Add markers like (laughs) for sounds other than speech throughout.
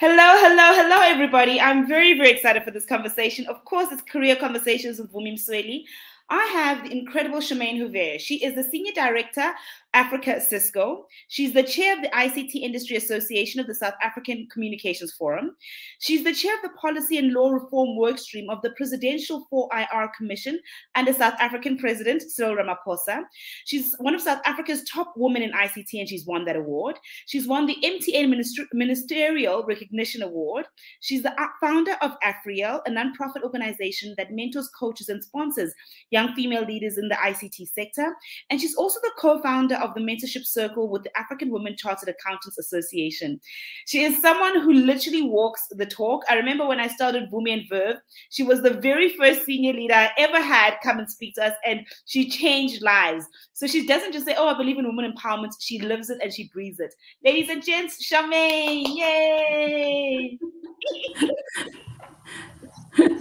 Hello, hello, hello, everybody. I'm very, very excited for this conversation. Of course, it's Career Conversations with Vumi Msweli. I have the incredible Charmaine Houvet. She is the Senior Director, Africa Cisco. She's the chair of the ICT Industry Association of the South African Communications Forum. She's the chair of the Policy and Law Reform Workstream of the Presidential 4IR Commission under South African President Cyril Ramaphosa. She's one of South Africa's top women in ICT, and she's won that award. She's won the MTN Minister- Ministerial Recognition Award. She's the uh, founder of Afriel, a nonprofit organization that mentors, coaches, and sponsors young female leaders in the ICT sector. And she's also the co founder of the Mentorship Circle with the African Women Chartered Accountants Association. She is someone who literally walks the talk. I remember when I started Vumi and Verve, she was the very first senior leader I ever had come and speak to us, and she changed lives. So she doesn't just say, Oh, I believe in women empowerment, she lives it and she breathes it. Ladies and gents, Charmaine, yay! (laughs)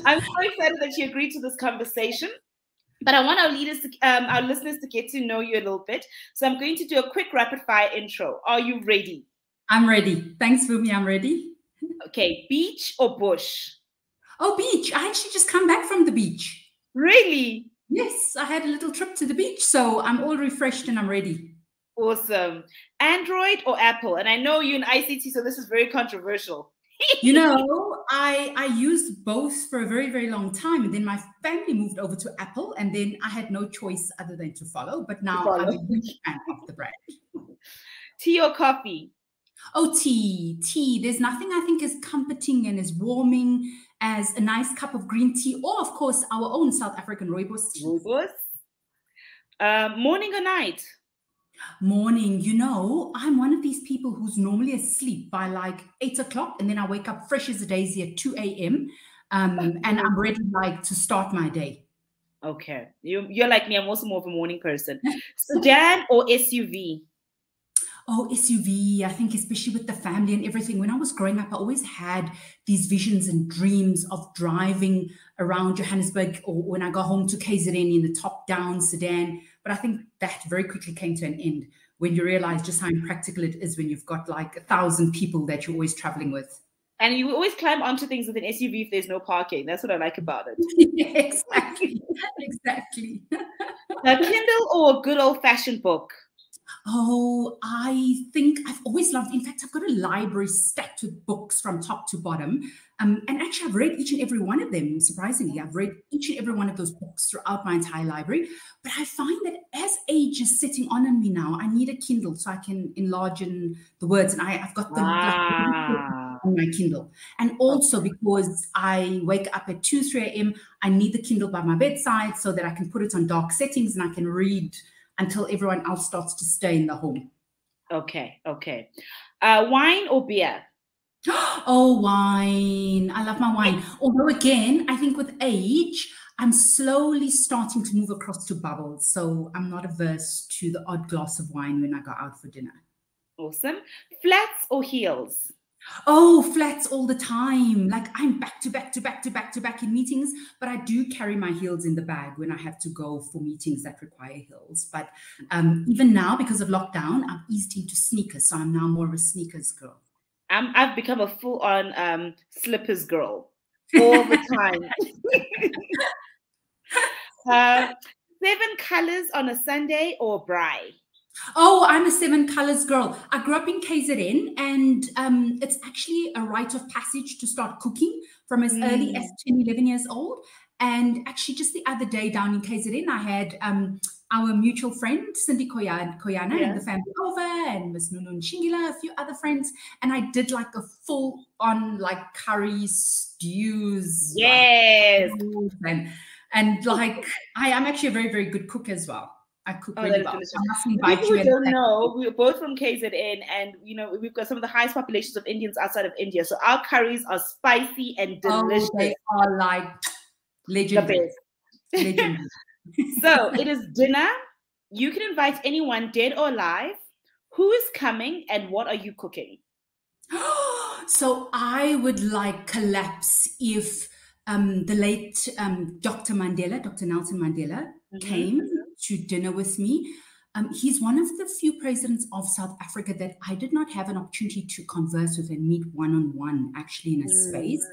I'm so excited that she agreed to this conversation. But I want our leaders, to, um, our listeners, to get to know you a little bit. So I'm going to do a quick rapid fire intro. Are you ready? I'm ready. Thanks, Vumi. I'm ready. Okay, beach or bush? Oh, beach. I actually just come back from the beach. Really? Yes, I had a little trip to the beach, so I'm all refreshed and I'm ready. Awesome. Android or Apple? And I know you're in ICT, so this is very controversial (laughs) you know, I I used both for a very very long time, and then my family moved over to Apple, and then I had no choice other than to follow. But now follow. I'm a huge fan of the brand. (laughs) Tea or coffee? Oh, tea, tea. There's nothing I think is comforting and as warming as a nice cup of green tea, or of course our own South African rooibos tea. Rooibos. Uh, morning or night? Morning, you know, I'm one of these people who's normally asleep by like eight o'clock, and then I wake up fresh as a daisy at 2 a.m. Um, (laughs) and I'm ready like to start my day. Okay. You you're like me, I'm also more of a morning person. (laughs) Sedan or SUV? Oh, SUV. I think, especially with the family and everything. When I was growing up, I always had these visions and dreams of driving around Johannesburg or when I go home to KZN in the top down sedan. But I think that very quickly came to an end when you realize just how impractical it is when you've got like a thousand people that you're always traveling with. And you always climb onto things with an SUV if there's no parking. That's what I like about it. (laughs) yeah, exactly. (laughs) exactly. (laughs) a Kindle or a good old fashioned book? Oh, I think I've always loved. In fact, I've got a library stacked with books from top to bottom. Um, and actually, I've read each and every one of them. Surprisingly, I've read each and every one of those books throughout my entire library. But I find that as age is sitting on in me now, I need a Kindle so I can enlarge in the words. And I, have got them on my Kindle. And also because I wake up at 2, 3 a.m., I need the Kindle by my bedside so that I can put it on dark settings and I can read until everyone else starts to stay in the home. Okay, okay. Uh, wine or beer? (gasps) oh, wine. I love my wine. Although, again, I think with age, I'm slowly starting to move across to bubbles. So I'm not averse to the odd glass of wine when I go out for dinner. Awesome. Flats or heels? Oh, flats all the time. Like I'm back to back to back to back to back in meetings, but I do carry my heels in the bag when I have to go for meetings that require heels. But um, even now, because of lockdown, I've eased into sneakers. So I'm now more of a sneakers girl. I'm, I've become a full on um, slippers girl all the time. (laughs) (laughs) uh, seven colors on a Sunday or braai? Oh, I'm a seven colors girl. I grew up in KZN, and um, it's actually a rite of passage to start cooking from as mm. early as 10, 11 years old. And actually, just the other day down in KZN, I had um, our mutual friend, Cindy Koyana, Koyana yeah. and the family over, and Miss Nunu Shingila, a few other friends. And I did like a full on like curry stews. Yes. Like, and, and like, I am actually a very, very good cook as well. I cook oh. People you don't know, we're both from KZN, and you know we've got some of the highest populations of Indians outside of India. So our curries are spicy and delicious. Oh, they are like legendary. legendary. (laughs) (laughs) so it is dinner. You can invite anyone, dead or alive. Who is coming, and what are you cooking? (gasps) so I would like collapse if um, the late um, Dr. Mandela, Dr. Nelson Mandela, mm-hmm. came to dinner with me. Um, he's one of the few presidents of South Africa that I did not have an opportunity to converse with and meet one on one, actually, in a mm. space.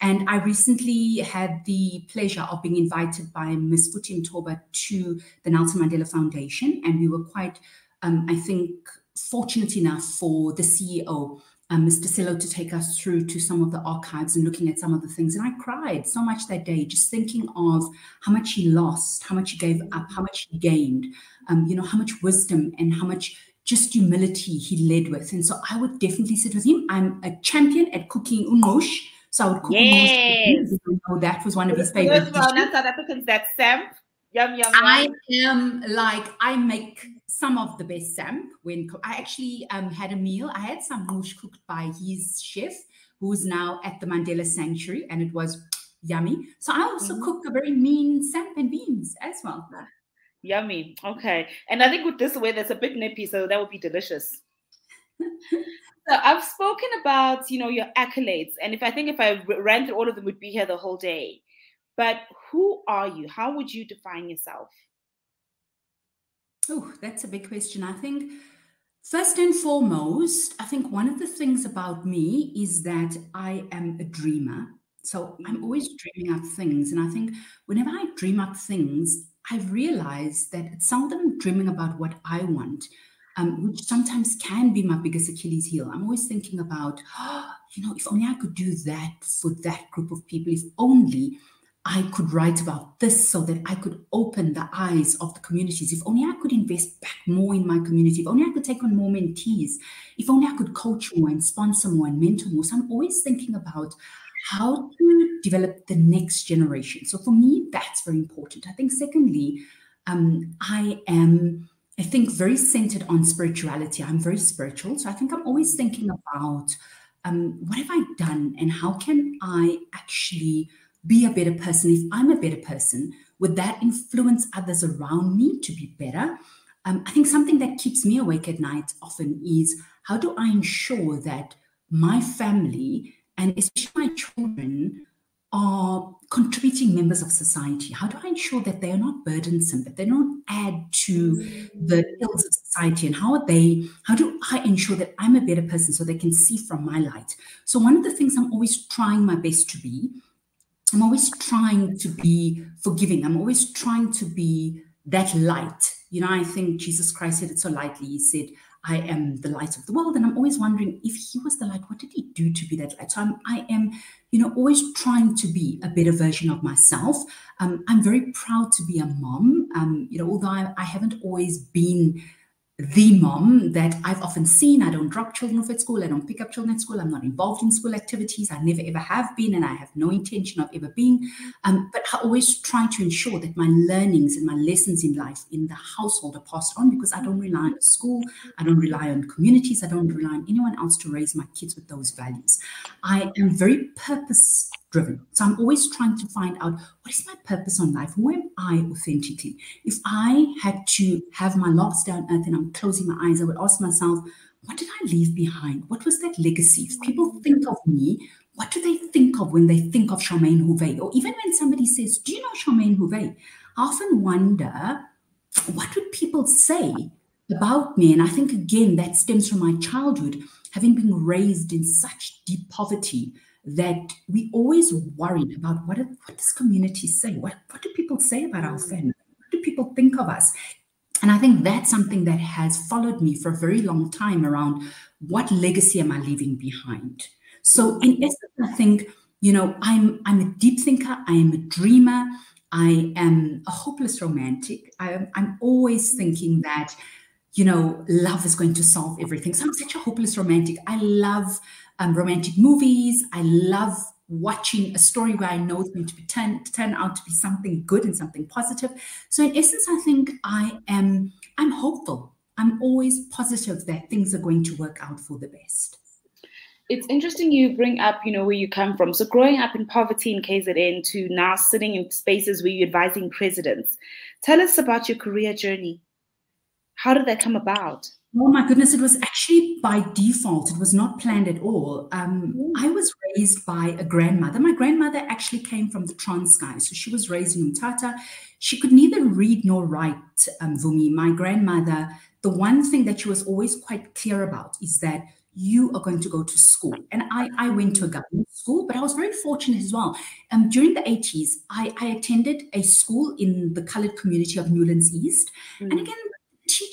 And I recently had the pleasure of being invited by Ms. Futhi Mtoba to the Nelson Mandela Foundation. And we were quite, um, I think, fortunate enough for the CEO um, Mr. Sello to take us through to some of the archives and looking at some of the things. And I cried so much that day, just thinking of how much he lost, how much he gave up, how much he gained, um, you know, how much wisdom and how much just humility he led with. And so I would definitely sit with him. I'm a champion at cooking umngqusho. So I would cook yes. umngqusho. (laughs) That was one of his favorites. favorite dishes. South Africans, that's samp. Yum, yum, yum. I am like, I make some of the best samp when I actually um, had a meal. I had some mush cooked by his chef, who's now at the Mandela Sanctuary, and it was yummy. So I also mm-hmm. cook a very mean samp and beans as well. Yummy. Okay. And I think with this way, there's a bit nippy, so that would be delicious. (laughs) so I've spoken about, you know, your accolades. And if I think if I ran through all of them, would be here the whole day. But who are you? How would you define yourself? Oh, that's a big question. I think first and foremost, I think one of the things about me is that I am a dreamer. So I'm always dreaming up things. And I think whenever I dream up things, I realize that it's seldom dreaming about what I want, um, which sometimes can be my biggest Achilles heel. I'm always thinking about, oh, (gasps) you know, if only I could do that for that group of people, if only I could write about this so that I could open the eyes of the communities. If only I could invest back more in my community. If only I could take on more mentees. If only I could coach more and sponsor more and mentor more. So I'm always thinking about how to develop the next generation. So for me, that's very important. I think, secondly, um, I am, I think, very centered on spirituality. I'm very spiritual. So I think I'm always thinking about um, what have I done and how can I actually be a better person, if I'm a better person, would that influence others around me to be better? Um, I think something that keeps me awake at night often is how do I ensure that my family and especially my children are contributing members of society? How do I ensure that they are not burdensome, that they don't add to the ills of society? And how are they, how do I ensure that I'm a better person so they can see from my light? So, one of the things I'm always trying my best to be I'm always trying to be forgiving. I'm always trying to be that light. You know, I think Jesus Christ said it so lightly. He said, I am the light of the world. And I'm always wondering if he was the light, what did he do to be that light? So I'm, I am, you know, always trying to be a better version of myself. Um, I'm very proud to be a mom. Um, you know, although I, I haven't always been the mom that I've often seen. I don't drop children off at school. I don't pick up children at school. I'm not involved in school activities. I never ever have been, and I have no intention of ever being. Um, but I always try to ensure that my learnings and my lessons in life in the household are passed on because I don't rely on school. I don't rely on communities. I don't rely on anyone else to raise my kids with those values. I am very purpose driven. So I'm always trying to find out what is my purpose on life? Who am I authentically? If I had to have my last day on earth and I'm closing my eyes, I would ask myself, what did I leave behind? What was that legacy? If people think of me, what do they think of when they think of Charmaine Houvet? Or even when somebody says, Do you know Charmaine Houvet? I often wonder, what would people say about me? And I think, again, that stems from my childhood, having been raised in such deep poverty that we always worried about what, what does community say? What, what do people say about our mm. family? What do people think of us? And I think that's something that has followed me for a very long time around what legacy am I leaving behind? So in essence, I think, you know, I'm I'm a deep thinker, I am a dreamer, I am a hopeless romantic. I am, I'm always thinking that, you know, love is going to solve everything. So I'm such a hopeless romantic. I love um, romantic movies. I love watching a story where I know it's going to be turn, turn out to be something good and something positive. So in essence, I think I am I'm hopeful. I'm always positive that things are going to work out for the best. It's interesting you bring up, you know, where you come from. So growing up in poverty in KZN to now sitting in spaces where you're advising presidents. Tell us about your career journey. How did that come about? Oh my goodness, it was actually by default. It was not planned at all. Um, mm. I was raised by a grandmother. My grandmother actually came from the Transkei. So she was raised in Umtata. She could neither read nor write, um, Vumi. My grandmother, the one thing that she was always quite clear about is that you are going to go to school. And I, I went to a government school, but I was very fortunate as well. Um, during the 80s, I, I attended a school in the colored community of Newlands East. Mm. And again,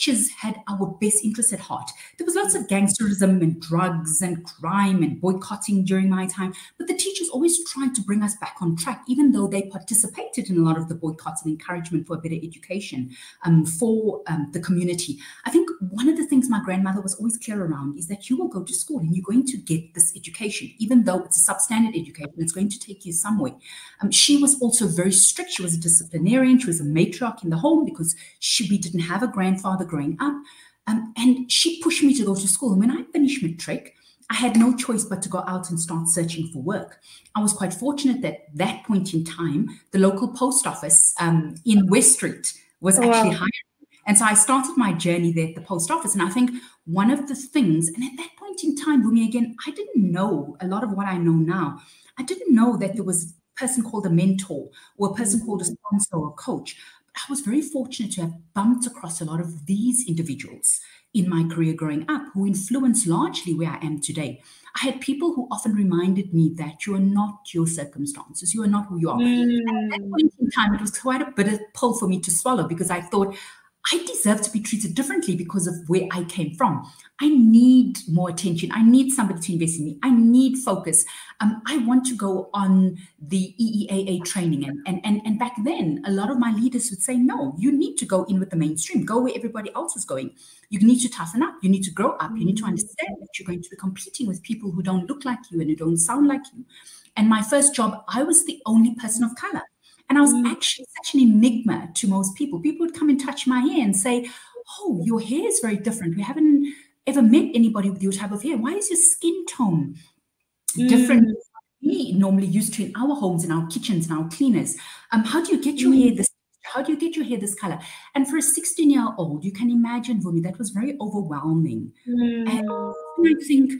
teachers had our best interests at heart. There was lots of gangsterism and drugs and crime and boycotting during my time, but the teachers always tried to bring us back on track, even though they participated in a lot of the boycotts and encouragement for a better education um, for um, the community. I think one of the things my grandmother was always clear around is that you will go to school and you're going to get this education, even though it's a substandard education, it's going to take you somewhere. Um, she was also very strict. She was a disciplinarian. She was a matriarch in the home because she, we didn't have a grandfather growing up. Um, and she pushed me to go to school. And when I finished matric, I had no choice but to go out and start searching for work. I was quite fortunate that that point in time, the local post office um, in West Street was oh, actually hiring. And so I started my journey there at the post office. And I think one of the things, and at that point in time, Vumi, again, I didn't know a lot of what I know now. I didn't know that there was a person called a mentor or a person mm-hmm. called a sponsor or a coach. I was very fortunate to have bumped across a lot of these individuals in my career growing up who influenced largely where I am today. I had people who often reminded me that you are not your circumstances, you are not who you are. Mm. at that mm. point in time, it was quite a bitter pill for me to swallow because I thought I deserve to be treated differently because of where I came from. I need more attention. I need somebody to invest in me. I need focus. Um, I want to go on the EEAA training. And, and, and, and back then, a lot of my leaders would say, no, you need to go in with the mainstream, go where everybody else is going. You need to toughen up. You need to grow up. You need to mm. understand that you're going to be competing with people who don't look like you and who don't sound like you. And my first job, I was the only person of color. And I was mm. actually such an enigma to most people. People would come and touch my hair and say, Oh, your hair is very different. We haven't ever met anybody with your type of hair. Why is your skin tone different? Mm. We normally used to in our homes, in our kitchens, in our cleaners. Um, how do you get your mm. hair this? How do you get your hair this color? And for a 16 year old, you can imagine, Vumi, that was very overwhelming. And mm. I think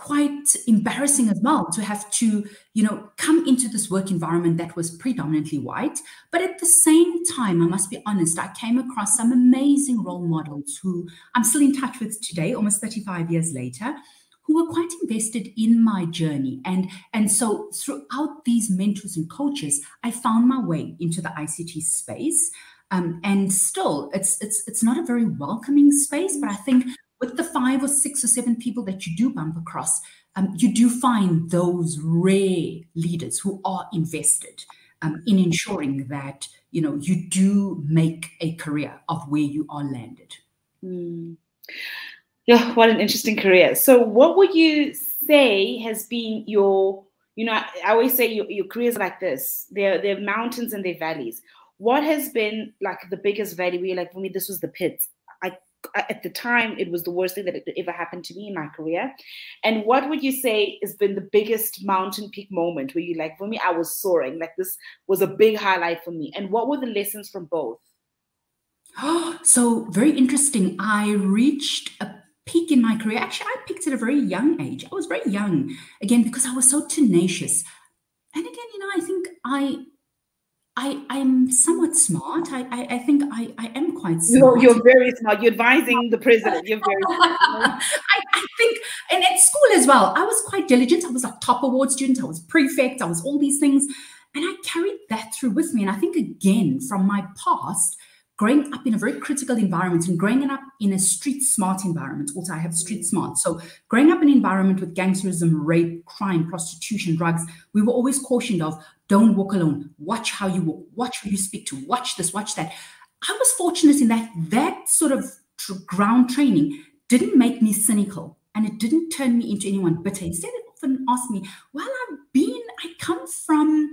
quite embarrassing as well to have to you know come into this work environment that was predominantly white. But at the same time i must be honest i came across some amazing role models who i'm still in touch with today almost 35 years later who were quite invested in my journey. And and so throughout these mentors and coaches i found my way into the ict space. Um, and still it's it's it's not a very welcoming space but i think with the five or six or seven people that you do bump across, um, you do find those rare leaders who are invested um, in ensuring that you know you do make a career of where you are landed. Mm. Yeah, what an interesting career. So, what would you say has been your, you know, I always say your, your careers like this. They're they're mountains and they're valleys. What has been like the biggest valley where you're like, for me, this was the pit Uh, at the time it was the worst thing that ever happened to me in my career. And what would you say has been the biggest mountain peak moment where you like for me i was soaring like this was a big highlight for me. And what were the lessons from both? Oh (gasps) so very interesting. I reached a peak in my career. Actually i picked at a very young age. I was very young. Again because i was so tenacious. And again you know i think i I, I'm somewhat smart. I, I, I think I, I am quite smart. You're, you're very smart. You're advising the president. You're very (laughs) smart. I, I think, and at school as well, I was quite diligent. I was a top award student. I was prefect. I was all these things. And I carried that through with me. And I think, again, from my past, growing up in a very critical environment and growing up in a street smart environment. Also, I have street smart. So, growing up in an environment with gangsterism, rape, crime, prostitution, drugs, we were always cautioned of don't walk alone. Watch how you walk, watch who you speak to, watch this, watch that. I was fortunate in that that sort of tr- ground training didn't make me cynical and it didn't turn me into anyone bitter. Instead, it often asked me, well, I've been, I come from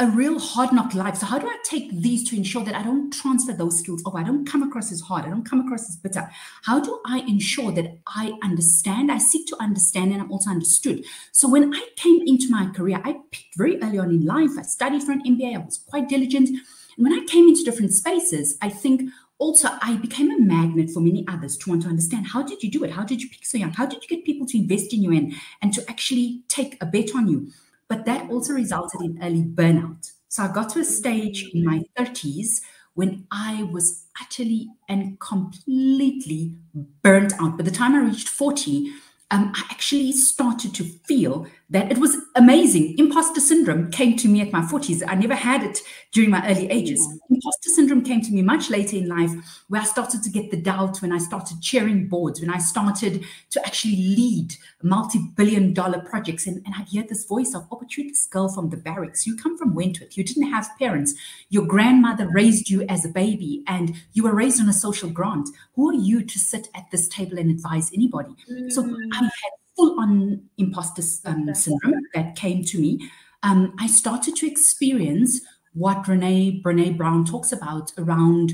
a real hard knock life. So how do I take these to ensure that I don't transfer those skills over? I don't come across as hard. I don't come across as bitter. How do I ensure that I understand? I seek to understand and I'm also understood. So when I came into my career, I picked very early on in life. I studied for an MBA. I was quite diligent. And when I came into different spaces, I think also I became a magnet for many others to want to understand how did you do it? How did you pick so young? How did you get people to invest in you and, and to actually take a bet on you? But that also resulted in early burnout. So I got to a stage in my 30s when I was utterly and completely burnt out. By the time I reached 40, um, I actually started to feel that it was amazing. Imposter syndrome came to me at my 40s. I never had it during my early ages. Imposter syndrome came to me much later in life, where I started to get the doubt, when I started chairing boards, when I started to actually lead multi billion dollar projects. And, and I'd hear this voice of, oh, but you're this girl from the barracks. You come from Wentworth. You didn't have parents. Your grandmother raised you as a baby, and you were raised on a social grant. Who are you to sit at this table and advise anybody? Mm. So I had full on imposter um, syndrome that came to me, um, I started to experience what Renee Brene Brown talks about around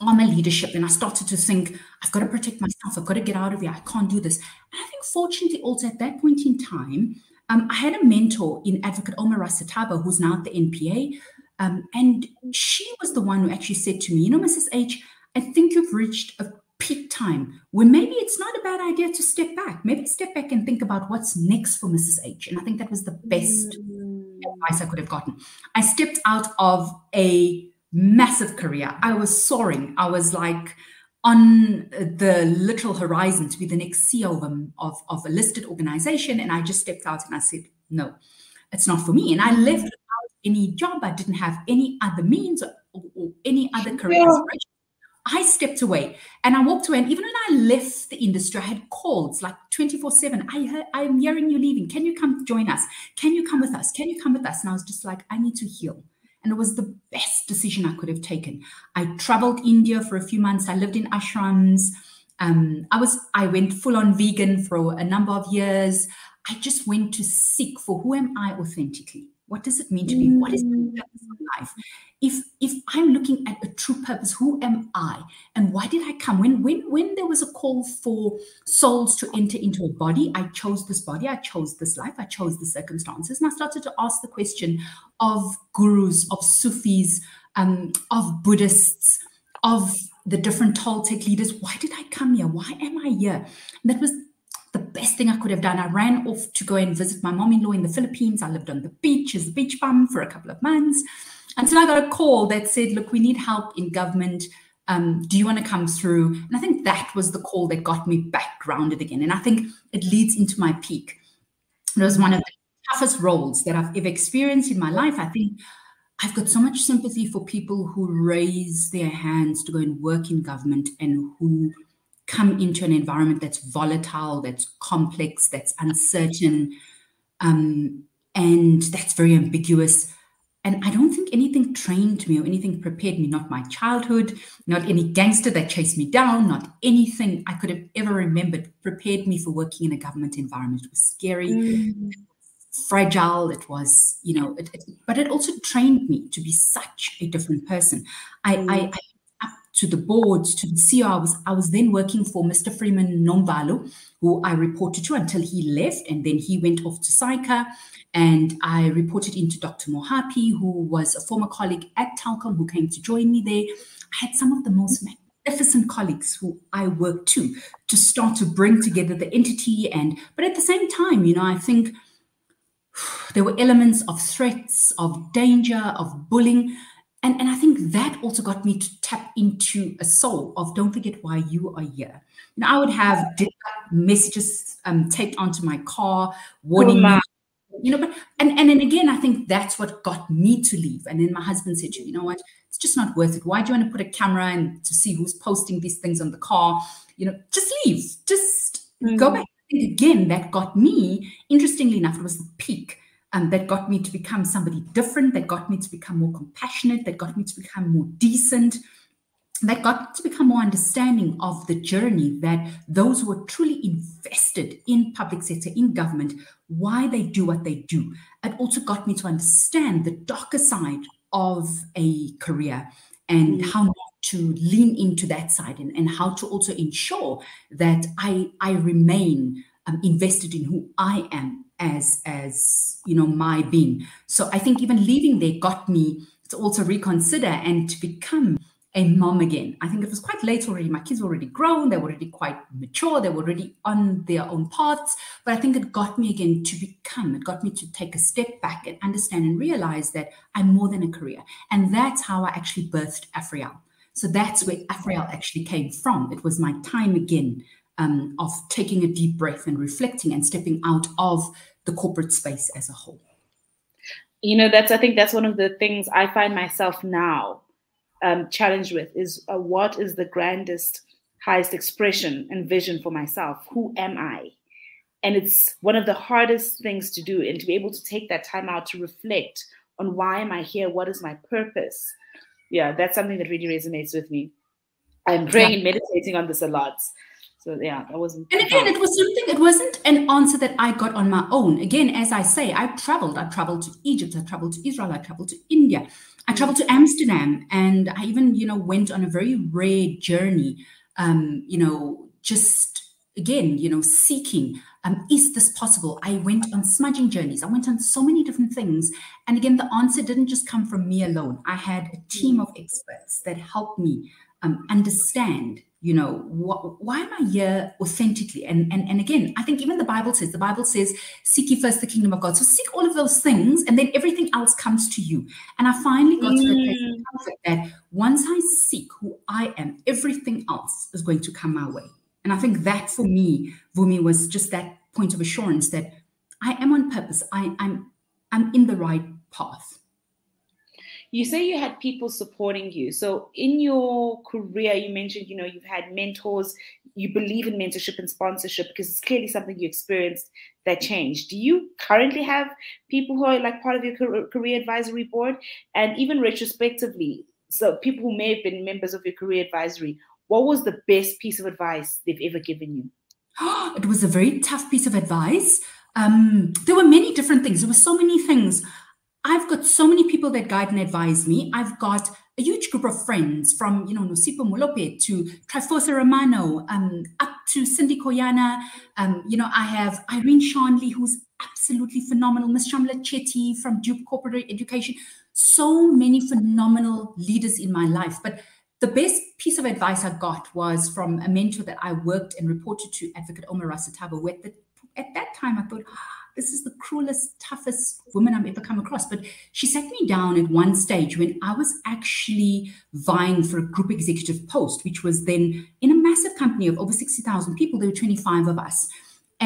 armor leadership. And I started to think, I've got to protect myself. I've got to get out of here. I can't do this. And I think, fortunately, also at that point in time, um, I had a mentor in Advocate Omar Rasataba, who's now at the NPA. Um, and she was the one who actually said to me, You know, Mrs. H, I think you've reached a peak time when maybe it's not a bad idea to step back. Maybe step back and think about what's next for Mrs. H. And I think that was the best mm. advice I could have gotten. I stepped out of a massive career. I was soaring. I was like on the literal horizon to be the next CEO of a, of, of a listed organization. And I just stepped out and I said, no, it's not for me. And I left without any job. I didn't have any other means or, or any other career yeah. aspiration. I stepped away and I walked away. And even when I left the industry, I had calls like 24 7. I heard, I'm hearing you leaving. Can you come join us? Can you come with us? Can you come with us? And I was just like, I need to heal. And it was the best decision I could have taken. I traveled India for a few months. I lived in ashrams. Um, I was I went full on vegan for a number of years. I just went to seek for who am I authentically? What does it mean to be? What is the mm. purpose of life? If if I'm looking at a true purpose, who am I, and why did I come? When when when there was a call for souls to enter into a body, I chose this body, I chose this life, I chose the circumstances, and I started to ask the question of gurus, of Sufis, um, of Buddhists, of the different Toltec leaders. Why did I come here? Why am I here? And that was the best thing I could have done. I ran off to go and visit my mom in law in the Philippines. I lived on the beach as a beach bum for a couple of months until I got a call that said, Look, we need help in government. Um, do you want to come through? And I think that was the call that got me back grounded again. And I think it leads into my peak. It was one of the toughest roles that I've ever experienced in my life. I think I've got so much sympathy for people who raise their hands to go and work in government and who come into an environment that's volatile, that's complex, that's uncertain, um, and that's very ambiguous. And I don't think anything trained me or anything prepared me, not my childhood, not any gangster that chased me down, not anything I could have ever remembered prepared me for working in a government environment. It was scary, mm. fragile, it was, you know, it, it, but it also trained me to be such a different person. I, mm. I, I to the boards, to the CEO. I was, I was then working for Mr. Freeman Nomvalo, who I reported to until he left, and then he went off to SAICA. And I reported into Dr. Mohapi, who was a former colleague at Telkom who came to join me there. I had some of the most magnificent colleagues who I worked to to start to bring together the entity. And but at the same time, you know, I think (sighs) there were elements of threats, of danger, of bullying and, and I think that also got me to tap into a soul of don't forget why you are here. You know, I would have messages um, taped onto my car, warning me, you know, but and and then again, I think that's what got me to leave. And then my husband said, you know what, it's just not worth it. Why do you want to put a camera and to see who's posting these things on the car? You know, just leave, just mm-hmm. go back. And again, that got me, interestingly enough, it was the peak um, that got me to become somebody different, that got me to become more compassionate, that got me to become more decent, that got to become more understanding of the journey that those who are truly invested in public sector, in government, why they do what they do. It also got me to understand the darker side of a career and mm. how not to lean into that side and, and how to also ensure that I, I remain um, invested in who I am as as you know my being so i think even leaving there got me to also reconsider and to become a mom again. I think it was quite late already. My kids were already grown, they were already quite mature, they were already on their own paths. But I think it got me again to become, it got me to take a step back and understand and realize that I'm more than a career. And that's how I actually birthed Afriel. So that's where Afriel actually came from. It was my time again um, of taking a deep breath and reflecting and stepping out of the corporate space as a whole. You know, that's I think that's one of the things I find myself now um, challenged with is uh, what is the grandest, highest expression and vision for myself? Who am I? And it's one of the hardest things to do, and to be able to take that time out to reflect on why am I here? What is my purpose? Yeah, that's something that really resonates with me. I'm praying and meditating on this a lot. So yeah, that wasn't. And again, it was something. It wasn't an answer that I got on my own. Again, as I say, I traveled. I traveled to Egypt. I traveled to Israel. I traveled to India. I traveled to Amsterdam, and I even, you know, went on a very rare journey. Um, you know, just again, you know, seeking. Um, is this possible? I went on smudging journeys. I went on so many different things. And again, the answer didn't just come from me alone. I had a team of experts that helped me um, understand you know wh- why am i here authentically? And, and and again i think even the bible says the bible says seek ye first the kingdom of god. So seek all of those things and then everything else comes to you. And i finally got mm. to the place of mm. comfort that once i seek who i am everything else is going to come my way. And i think that for me vumi was just that point of assurance that i am on purpose. I, i'm i'm in the right path you say you had people supporting you. So in your career you mentioned you know you've had mentors. You believe in mentorship and sponsorship because it's clearly something you experienced that changed. Do you currently have people who are like part of your career advisory board? And even retrospectively so people who may have been members of your career advisory what was the best piece of advice they've ever given you? (gasps) It was a very tough piece of advice. Um, there were many different things. There were so many things I've got so many people that guide and advise me. I've got a huge group of friends from, you know, Nosipo Molope to Trifosa Romano, um, up to Cindy Koyana. Um, you know, I have Irene Shanley, who's absolutely phenomenal, Miss Shamla Chetty from Duke Corporate Education. So many phenomenal leaders in my life. But the best piece of advice I got was from a mentor that I worked and reported to, Advocate Omar Rasatabo, where the, at that time I thought, this is the cruelest, toughest woman I've ever come across. But she sat me down at one stage when I was actually vying for a group executive post, which was then in a massive company of over 60,000 people. There were 25 of us.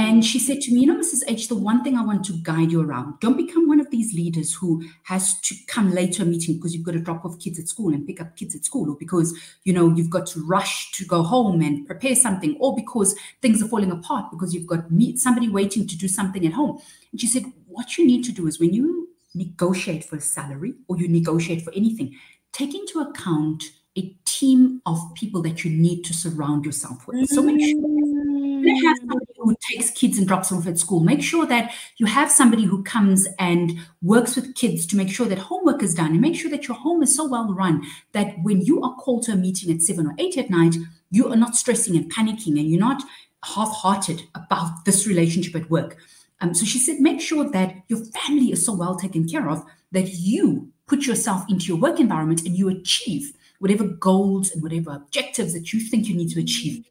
And she said to me, You know, Mrs. H, the one thing I want to guide you around, don't become one of these leaders who has to come late to a meeting because you've got to drop off kids at school and pick up kids at school, or because, you know, you've got to rush to go home and prepare something, or because things are falling apart because you've got meet somebody waiting to do something at home. And she said, What you need to do is when you negotiate for a salary or you negotiate for anything, take into account a team of people that you need to surround yourself with. So make sure mm. You have somebody who takes kids and drops them off at school. Make sure that you have somebody who comes and works with kids to make sure that homework is done and make sure that your home is so well run that when you are called to a meeting at seven or eight at night, you are not stressing and panicking and you're not half hearted about this relationship at work. Um, so she said, make sure that your family is so well taken care of that you put yourself into your work environment and you achieve whatever goals and whatever objectives that you think you need to achieve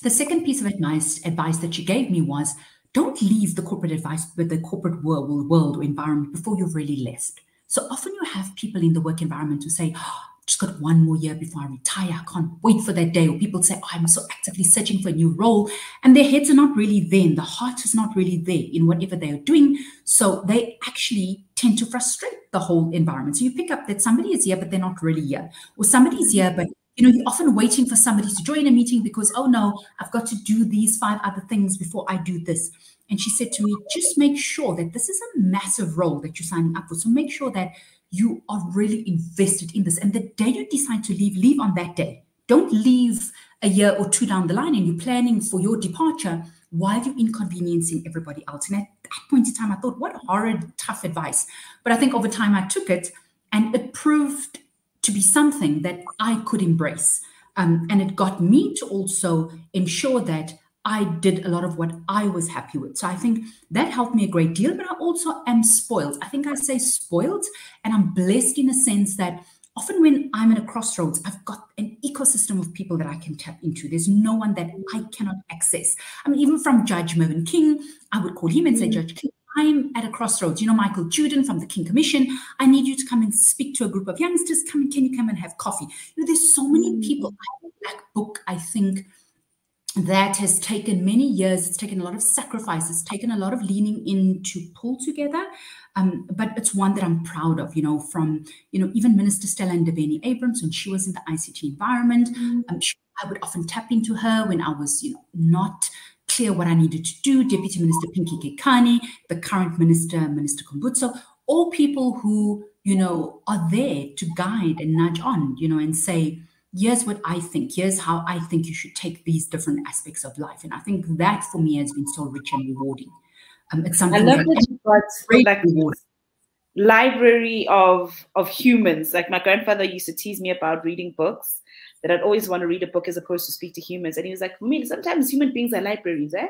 the second piece of advice, advice that she gave me was don't leave the corporate advice with the corporate world, world or environment before you've really left. So often you have people in the work environment who say, oh, just got one more year before I retire. I can't wait for that day. Or people say, oh, I'm so actively searching for a new role. And their heads are not really there. The heart is not really there in whatever they are doing. So they actually tend to frustrate the whole environment. So you pick up that somebody is here, but they're not really here. Or somebody is here, but you know, you're often waiting for somebody to join a meeting because, oh no, I've got to do these five other things before I do this. And she said to me, just make sure that this is a massive role that you're signing up for. So make sure that you are really invested in this. And the day you decide to leave, leave on that day. Don't leave a year or two down the line and you're planning for your departure while you're inconveniencing everybody else. And at that point in time, I thought, what horrid, tough advice. But I think over time I took it and it proved to be something that I could embrace. Um, and it got me to also ensure that I did a lot of what I was happy with. So I think that helped me a great deal, but I also am spoiled. I think I say spoiled, and I'm blessed in a sense that often when I'm at a crossroads, I've got an ecosystem of people that I can tap into. There's no one that I cannot access. I mean, even from Judge Mervyn King, I would call him and say, mm. Judge King, I'm at a crossroads. You know, Michael Judin from the King Commission. I need you to come and speak to a group of youngsters. Come and can you come and have coffee? You know, there's so many mm. people. Black book, I think, that has taken many years. It's taken a lot of sacrifices, taken a lot of leaning in to pull together. Um, but it's one that I'm proud of, you know, from, you know, even Minister Stella Ndabeni Abrahams when she was in the ICT environment, mm. um, she, I would often tap into her when I was, you know, not clear what I needed to do. Deputy Minister Pinky Kekana, the current minister, Minister Khumbudzo, all people who, you know, are there to guide and nudge on, you know, and say, here's what I think, here's how I think you should take these different aspects of life. And I think that for me has been so rich and rewarding. Um, it's something I love that, that you got like rewarding. library of of humans. Like my grandfather used to tease me about reading books. That I'd always want to read a book as opposed to speak to humans. And he was like, for me, sometimes human beings are libraries, eh?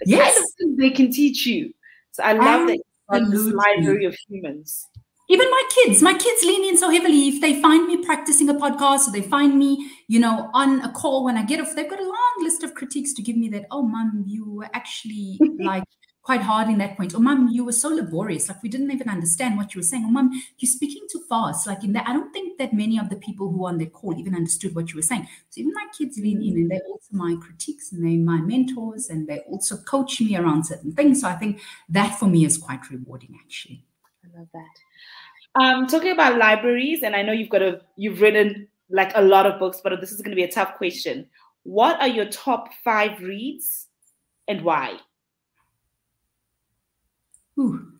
The yes. kind of things they can teach you. So I love that this library of humans even my kids my kids lean in so heavily if they find me practicing a podcast or they find me you know on a call when i get off they've got a long list of critiques to give me that oh mom you were actually (laughs) like quite hard in that point. Or mom you were so laborious. Like we didn't even understand what you were saying. Or mom you're speaking too fast. Like in that i don't think that many of the people who were on the call even understood what you were saying. So even my kids lean in and they're also my critiques and they're my mentors and they also coach me around certain things. So i think that for me is quite rewarding actually. I love that. Um, talking about libraries, and I know you've got a you've written like a lot of books, but this is going to be a tough question. What are your top five reads, and why? Ooh.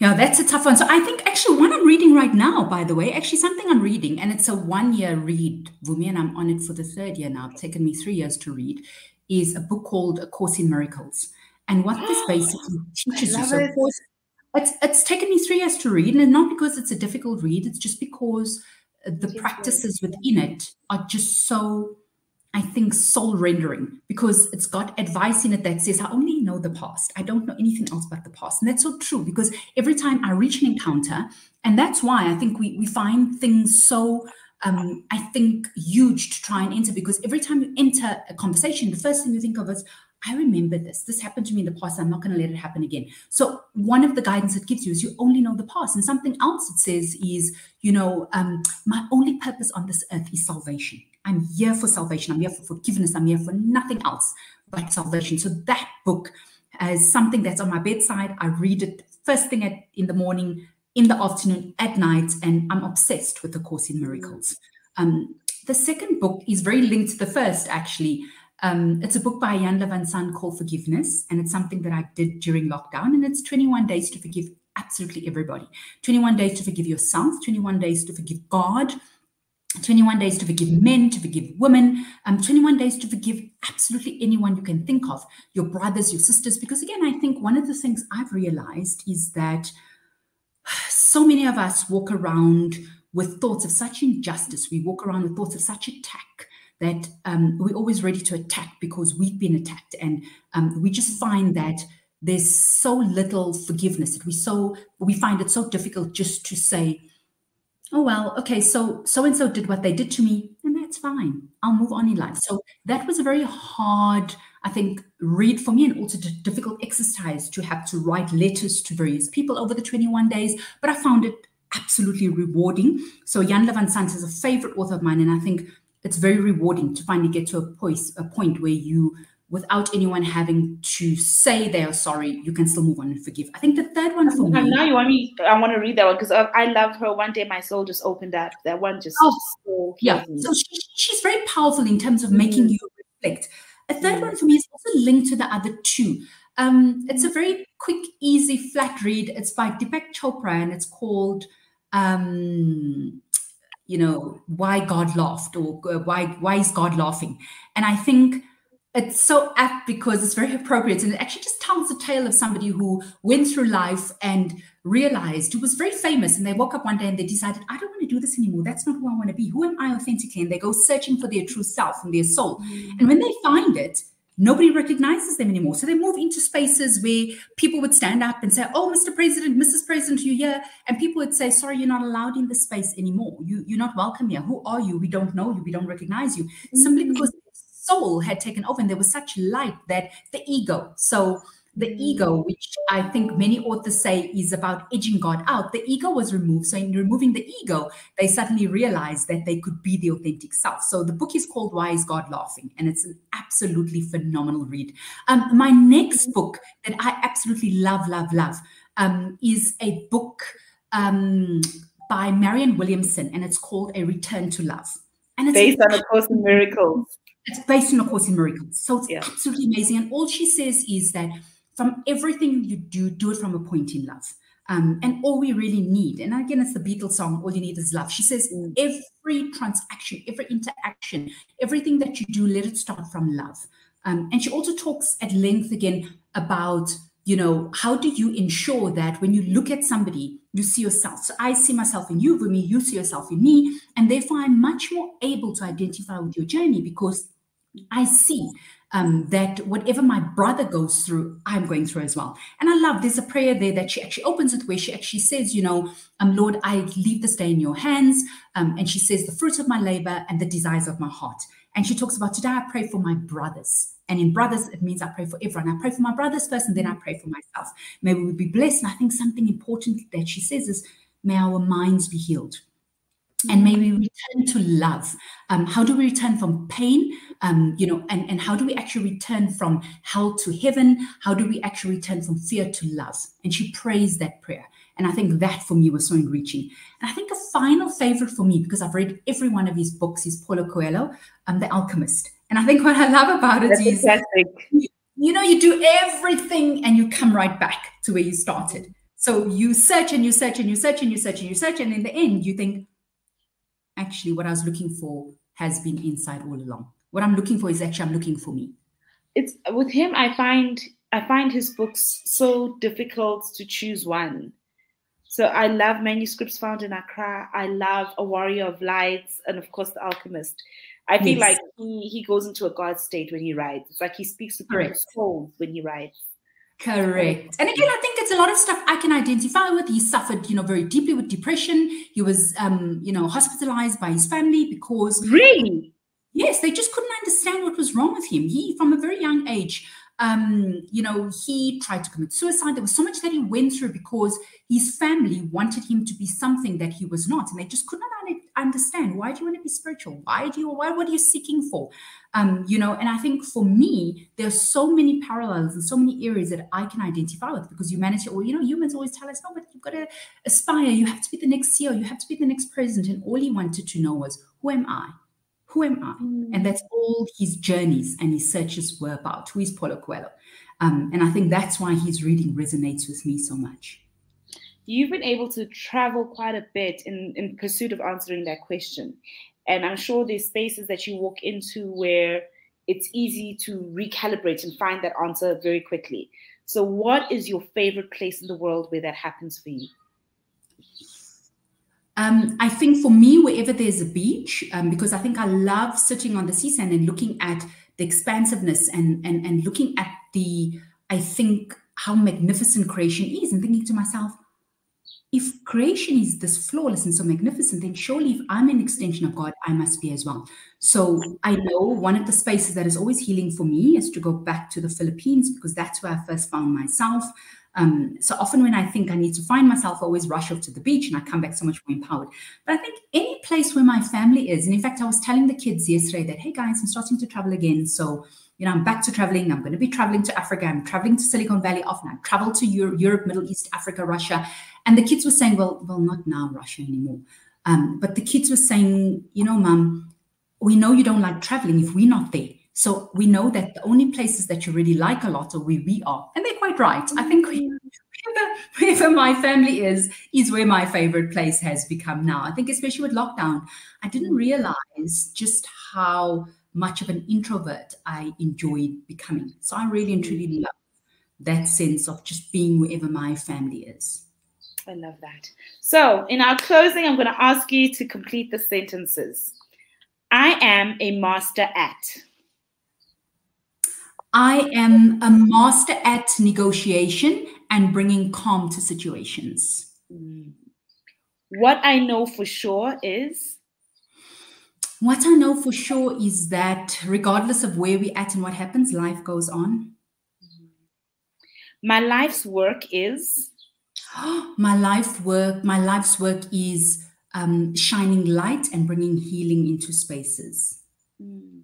Yeah, that's a tough one. So I think actually one I'm reading right now, by the way, actually something I'm reading, and it's a one-year read, Vumi, and I'm on it for the third year now. It's taken me three years to read, is a book called A Course in Miracles. And what this (gasps) basically teaches you, so course, it's it's taken me three years to read, and not because it's a difficult read. It's just because uh, the practices within it are just so, I think, soul rendering. Because it's got advice in it that says, "I only know the past. I don't know anything else but the past," and that's so true. Because every time I reach an encounter, and that's why I think we we find things so um, I think, huge to try and enter because every time you enter a conversation, the first thing you think of is, I remember this. This happened to me in the past. I'm not going to let it happen again. So, one of the guidance it gives you is you only know the past. And something else it says is, you know, um, my only purpose on this earth is salvation. I'm here for salvation. I'm here for forgiveness. I'm here for nothing else but salvation. So, that book is something that's on my bedside. I read it first thing at, in the morning, in the afternoon, at night, and I'm obsessed with the Course in Miracles. Um, the second book is very linked to the first, actually. Um, it's a book by Iyanla Vanzant called Forgiveness, and it's something that I did during lockdown. And it's 21 days to forgive absolutely everybody 21 days to forgive yourself, 21 days to forgive God, 21 days to forgive men, to forgive women, um, 21 days to forgive absolutely anyone you can think of, your brothers, your sisters. Because again, I think one of the things I've realized is that (sighs) so many of us walk around with thoughts of such injustice. We walk around with thoughts of such attack that um, we're always ready to attack because we've been attacked. And um, we just find that there's so little forgiveness that we so we find it so difficult just to say, oh well, okay, so so and so did what they did to me, and that's fine. I'll move on in life. So that was a very hard, I think, read for me, and also a difficult exercise to have to write letters to various people over the 21 days. But I found it absolutely rewarding. So Iyanla Vanzant is a favorite author of mine, and I think it's very rewarding to finally get to a point, a point where you, without anyone having to say they are sorry, you can still move on and forgive. I think the third one for me. Now you want me? I want to read that one because I, I love her. One day my soul just opened up. That one just. Oh, so yeah. So she, she's very powerful in terms of making mm. you reflect. A third mm. one for me is also linked to the other two. Um, it's a very quick, easy, flat read. It's by Deepak Chopra and it's called um, you know, why God laughed or uh, why why is God laughing? And I think it's so apt because it's very appropriate and it actually just tells the tale of somebody who went through life and realized who was very famous and they woke up one day and they decided i don't want to do this anymore that's not who i want to be who am i authentically and they go searching for their true self and their soul mm. and when they find it nobody recognizes them anymore. So they move into spaces where people would stand up and say, Oh, Mr. President, Mrs. President, you're here? And people would say, Sorry, you're not allowed in this space anymore. You, you're not welcome here. Who are you? We don't know you. We don't recognize you. Mm-hmm. Simply because soul had taken over and there was such light that the ego. So the ego, which I think many authors say is about edging God out, the ego was removed. So, in removing the ego, they suddenly realized that they could be the authentic self. So, the book is called Why is God Laughing? And it's an absolutely phenomenal read. Um, my next book that I absolutely love, love, love um, is a book um, by Marianne Williamson, and it's called A Return to Love. And it's based on A Course in Miracles. It's based on A Course in Miracles. So, it's yeah. absolutely amazing. And all she says is that from everything you do, do it from a point in love. Um, and all we really need, and again, it's the Beatles song, All You Need Is Love. She says, mm. every transaction, every interaction, everything that you do, let it start from love. Um, and she also talks at length again about, you know, how do you ensure that when you look at somebody, you see yourself. So I see myself in you, me, you see yourself in me. And therefore, I'm much more able to identify with your journey because I see um, that whatever my brother goes through, I'm going through as well. And I love there's a prayer there that she actually opens it where she actually says, you know, um, Lord, I leave this day in your hands. Um, and she says, the fruit of my labor and the desires of my heart. And she talks about today I pray for my brothers. And in brothers, it means I pray for everyone. I pray for my brothers first, and then I pray for myself. May we be blessed. And I think something important that she says is, may our minds be healed and may we return to love. Um, how do we return from pain? Um, you know and, and how do we actually return from hell to heaven? How do we actually return from fear to love? And she prays that prayer. And i think that for me was so enriching. And i think a final favorite for me because i've read every one of his books is paulo coelho um, the alchemist. And i think (laughs) what i love about it That's is you, you know you do everything and you come right back to where you started. So you search and you search and you search and you search and you search and in the end you think actually what I was looking for has been inside all along. What I'm looking for is actually I'm looking for me. It's with him. I find I find his books so difficult to choose one. So I love manuscripts found in Accra. I love A Warrior of Lights, and of course, The Alchemist. I feel yes. like he, he goes into a God state when he writes. It's like he speaks to people's souls when he writes. Correct. And again, I think it's a lot of stuff I can identify with. He suffered, you know, very deeply with depression. He was, um, you know, hospitalized by his family because really, yes, they just couldn't understand what was wrong with him. He, from a very young age, um, you know, he tried to commit suicide. There was so much that he went through because his family wanted him to be something that he was not, and they just could not understand. Why do you want to be spiritual? Why do you? Why? What are you seeking for? Um, you know, and I think for me, there are so many parallels and so many areas that I can identify with because humanity, or you know, humans always tell us, no, but you've got to aspire. You have to be the next CEO. You have to be the next president. And all he wanted to know was, who am I? Who am I? Mm. And that's all his journeys and his searches were about. Who is Paulo Coelho? Um, and I think that's why his reading resonates with me so much. You've been able to travel quite a bit in, in pursuit of answering that question. And I'm sure there's spaces that you walk into where it's easy to recalibrate and find that answer very quickly. So, what is your favorite place in the world where that happens for you? Um, I think for me, wherever there's a beach, um, because I think I love sitting on the sea sand and looking at the expansiveness and, and, and looking at the, I think, how magnificent creation is and thinking to myself, if creation is this flawless and so magnificent, then surely if I'm an extension of God, I must be as well. So I know one of the spaces that is always healing for me is to go back to the Philippines because that's where I first found myself. Um, so often when I think I need to find myself, I always rush off to the beach and I come back so much more empowered. But I think any place where my family is, and in fact, I was telling the kids yesterday that, hey guys, I'm starting to travel again. So, you know, I'm back to traveling. I'm going to be traveling to Africa. I'm traveling to Silicon Valley often. I travel to Europe, Europe, Middle East, Africa, Russia. And the kids were saying, well, well, not now, Russia anymore. Um, but the kids were saying, you know, mom, we know you don't like traveling if we're not there. So we know that the only places that you really like a lot are where we are. And they're quite right. I think we, wherever, wherever my family is, is where my favorite place has become now. I think, especially with lockdown, I didn't realize just how much of an introvert I enjoyed becoming. So I really and truly love that sense of just being wherever my family is. I love that. So, in our closing, I'm going to ask you to complete the sentences. I am a master at. I am a master at negotiation and bringing calm to situations. Mm. What I know for sure is. What I know for sure is that regardless of where we're at and what happens, life goes on. My life's work is. (gasps) my life work. My life's work is um, shining light and bringing healing into spaces. Mm.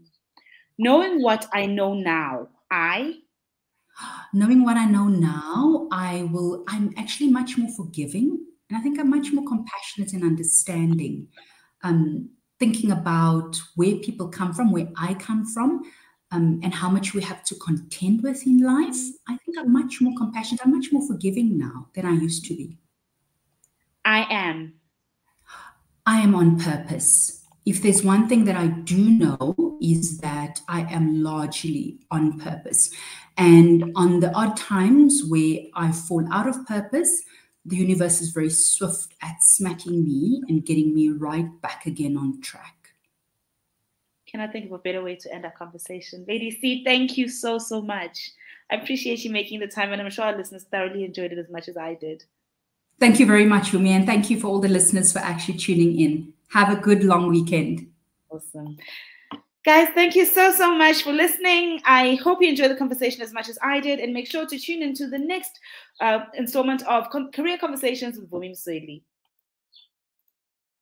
Knowing what I know now, I (gasps) knowing what I know now, I will, I'm actually much more forgiving. And I think I'm much more compassionate and understanding. Um, thinking about where people come from, where I come from, um, and how much we have to contend with in life. I think I'm much more compassionate. I'm much more forgiving now than I used to be. I am. I am on purpose if there's one thing that I do know is that I am largely on purpose. And on the odd times where I fall out of purpose, the universe is very swift at smacking me and getting me right back again on track. Can I think of a better way to end our conversation? Lady C, thank you so, so much. I appreciate you making the time, and I'm sure our listeners thoroughly enjoyed it as much as I did. Thank you very much, Vumi, and thank you for all the listeners for actually tuning in. Have a good long weekend. Awesome. Guys, thank you so, so much for listening. I hope you enjoyed the conversation as much as I did, and make sure to tune into the next uh, installment of Career Conversations with Vumi Msweli.